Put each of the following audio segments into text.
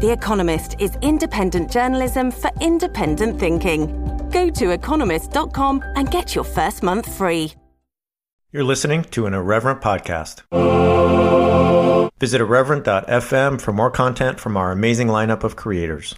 The Economist is independent journalism for independent thinking. Go to economist.com and get your first month free. You're listening to an Irreverent podcast. Visit irreverent.fm for more content from our amazing lineup of creators.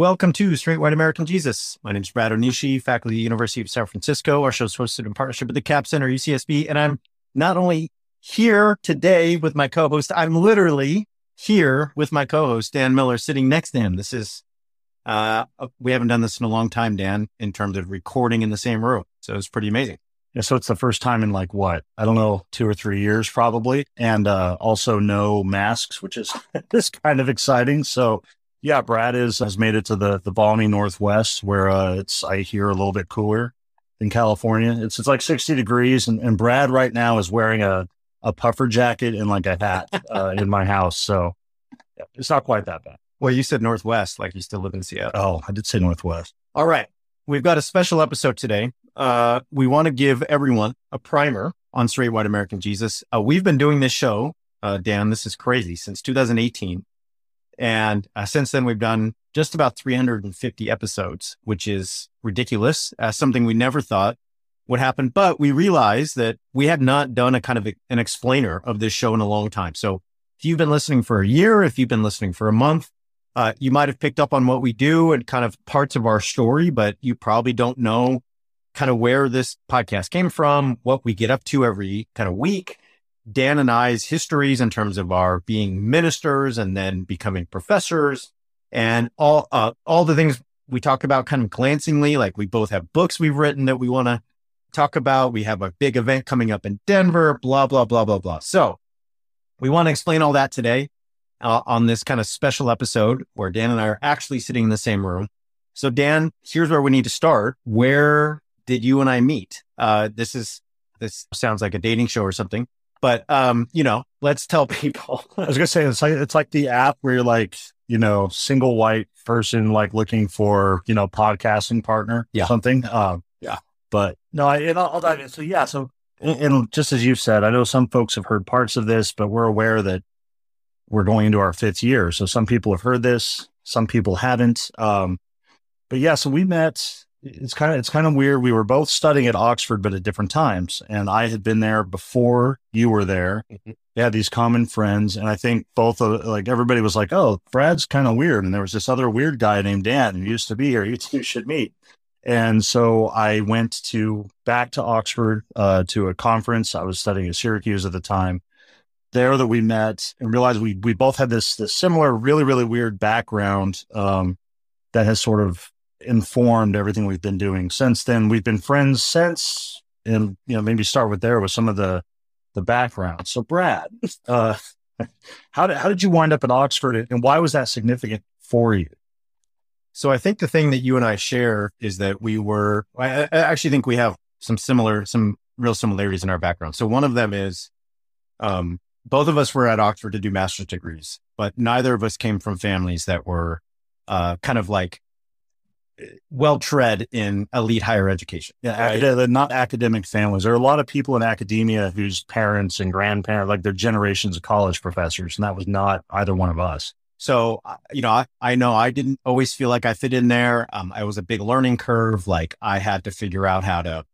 Welcome to Straight White American Jesus. My name is Brad Onishi, faculty at the University of San Francisco. Our show is hosted in partnership with the Capps Center, UCSB. And I'm not only here today with my co-host, I'm literally here with my co-host, Dan Miller, sitting next to him. This is, uh, we haven't done this in a long time, Dan, in terms of recording in the same room. So it's pretty amazing. Yeah, so it's the first time in like what I don't know, two or three years probably, and uh, also no masks, which is this kind of exciting. So yeah, Brad is has made it to the the balmy Northwest where uh, it's I hear a little bit cooler in California. It's it's like sixty degrees, and, and Brad right now is wearing a a puffer jacket and like a hat uh, in my house. So yeah, it's not quite that bad. Well, you said Northwest, like you still live in Seattle. Oh, I did say Northwest. All right. We've got a special episode today. Uh, we want to give everyone a primer on Straight White American Jesus. Uh, we've been doing this show, uh, Dan, this is crazy, since 2018. And uh, since then, we've done just about 350 episodes, which is ridiculous, uh, something we never thought would happen. But we realized that we had not done a kind of a, an explainer of this show in a long time. So if you've been listening for a year, if you've been listening for a month, uh, you might have picked up on what we do and kind of parts of our story, but you probably don't know kind of where this podcast came from, what we get up to every kind of week. Dan and I's histories in terms of our being ministers and then becoming professors and all, uh, all the things we talk about kind of glancingly, like we both have books we've written that we want to talk about. We have a big event coming up in Denver, blah, blah, blah, blah, blah. So we want to explain all that today uh, on this kind of special episode where Dan and I are actually sitting in the same room. So Dan, here's where we need to start. Where did you and I meet? Uh, this is, this sounds like a dating show or something, but, um, you know, let's tell people. I was gonna say it's like it's like the app where you're like you know single white person like looking for you know podcasting partner, Yeah. something. Um, Yeah. But no, I and I'll, I'll dive in. So yeah, so and, and just as you said, I know some folks have heard parts of this, but we're aware that we're going into our fifth year. So some people have heard this, some people haven't. Um, but yeah, so we met. It's kind of it's kind of weird. We were both studying at Oxford, but at different times. And I had been there before you were there. Mhm. They had these common friends, and I think both of like everybody was like, "Oh, Brad's kind of weird," and there was this other weird guy named Dan who used to be here. You two should meet. And so I went to back to Oxford uh, to a conference. I was studying at Syracuse at the time. There that we met and realized we we both had this this similar, really really weird background um, that has sort of informed everything we've been doing since then. We've been friends since, and you know maybe start with there with some of the the background. So Brad, uh, how did how did you wind up at Oxford, and why was that significant for you? So I think the thing that you and I share is that we were, I, I actually think we have some similar, some real similarities in our background. So one of them is, um, both of us were at Oxford to do master's degrees, but neither of us came from families that were, uh, kind of like well tread in elite higher education. Yeah, Right. acad- they're not academic families. There are a lot of people in academia whose parents and grandparents, like they're generations of college professors, and that was not either one of us. So, you know, I, I know I didn't always feel like I fit in there. Um, I was a big learning curve. Like I had to figure out how to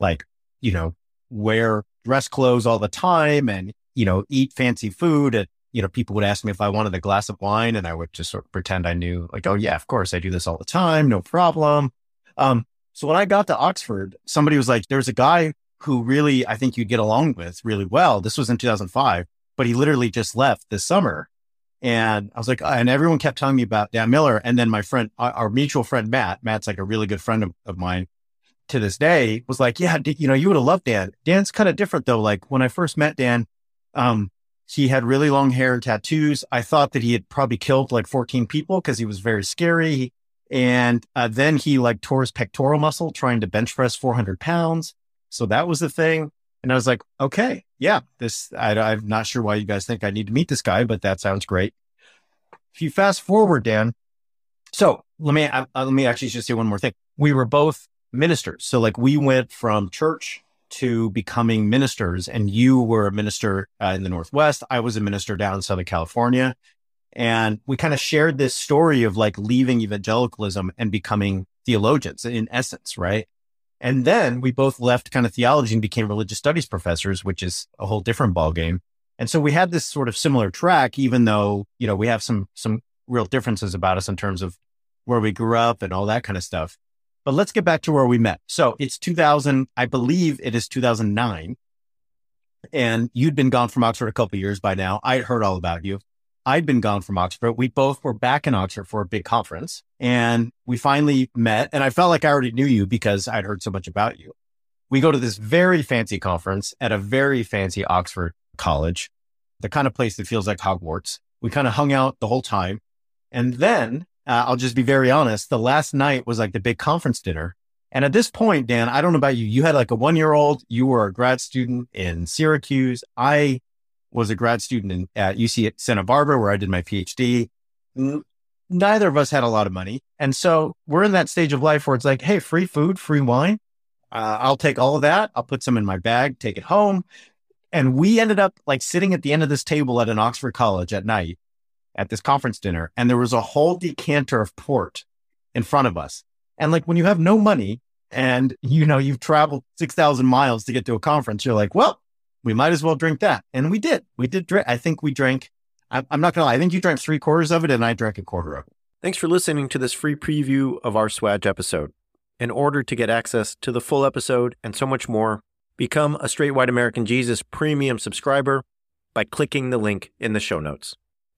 like, you know, wear dress clothes all the time and, you know, eat fancy food. And, you know, people would ask me if I wanted a glass of wine and I would just sort of pretend I knew like, oh yeah, of course I do this all the time. No problem. Um, so when I got to Oxford, somebody was like, there's a guy who really, I think you'd get along with really well. This was in 2005, but he literally just left this summer. And I was like, and everyone kept telling me about Dan Miller. And then my friend, our mutual friend, Matt, Matt's like a really good friend of, of mine to this day was like, yeah, you know, you would have loved Dan. Dan's kind of different though. Like when I first met Dan, um, he had really long hair and tattoos. I thought that he had probably killed like 14 people because he was very scary. And uh, then he like tore his pectoral muscle trying to bench press 400 pounds. So that was the thing. And I was like, okay, yeah, this, I, I'm not sure why you guys think I need to meet this guy, but that sounds great. If you fast forward, Dan, so let me, uh, let me actually just say one more thing. We were both ministers. So like we went from church to becoming ministers and you were a minister uh, in the Northwest. I was a minister down in Southern California. And we kind of shared this story of like leaving evangelicalism and becoming theologians in essence, right? And then we both left kind of theology and became religious studies professors, which is a whole different ballgame. And so we had this sort of similar track, even though, you know, we have some, some real differences about us in terms of where we grew up and all that kind of stuff. But let's get back to where we met. So it's 2000, I believe it is 2009. And you'd been gone from Oxford a couple years by now. I'd heard all about you. I'd been gone from Oxford. We both were back in Oxford for a big conference and we finally met. And I felt like I already knew you because I'd heard so much about you. We go to this very fancy conference at a very fancy Oxford college, the kind of place that feels like Hogwarts. We kind of hung out the whole time. And then uh, I'll just be very honest. The last night was like the big conference dinner. And at this point, Dan, I don't know about you. You had like a one year old. You were a grad student in Syracuse. I was a grad student in, at UC Santa Barbara, where I did my PhD. Neither of us had a lot of money. And so we're in that stage of life where it's like, Hey, free food, free wine. Uh, I'll take all of that. I'll put some in my bag, take it home. And we ended up like sitting at the end of this table at an Oxford college at night at this conference dinner. And there was a whole decanter of port in front of us. And like when you have no money and you know, you've traveled 6,000 miles to get to a conference, you're like, well, we might as well drink that. And we did. We did drink. I think we drank. I'm not going to lie. I think you drank three quarters of it and I drank a quarter of it. Thanks for listening to this free preview of our SWAJ episode. In order to get access to the full episode and so much more, become a Straight White American Jesus premium subscriber by clicking the link in the show notes.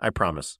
I promise.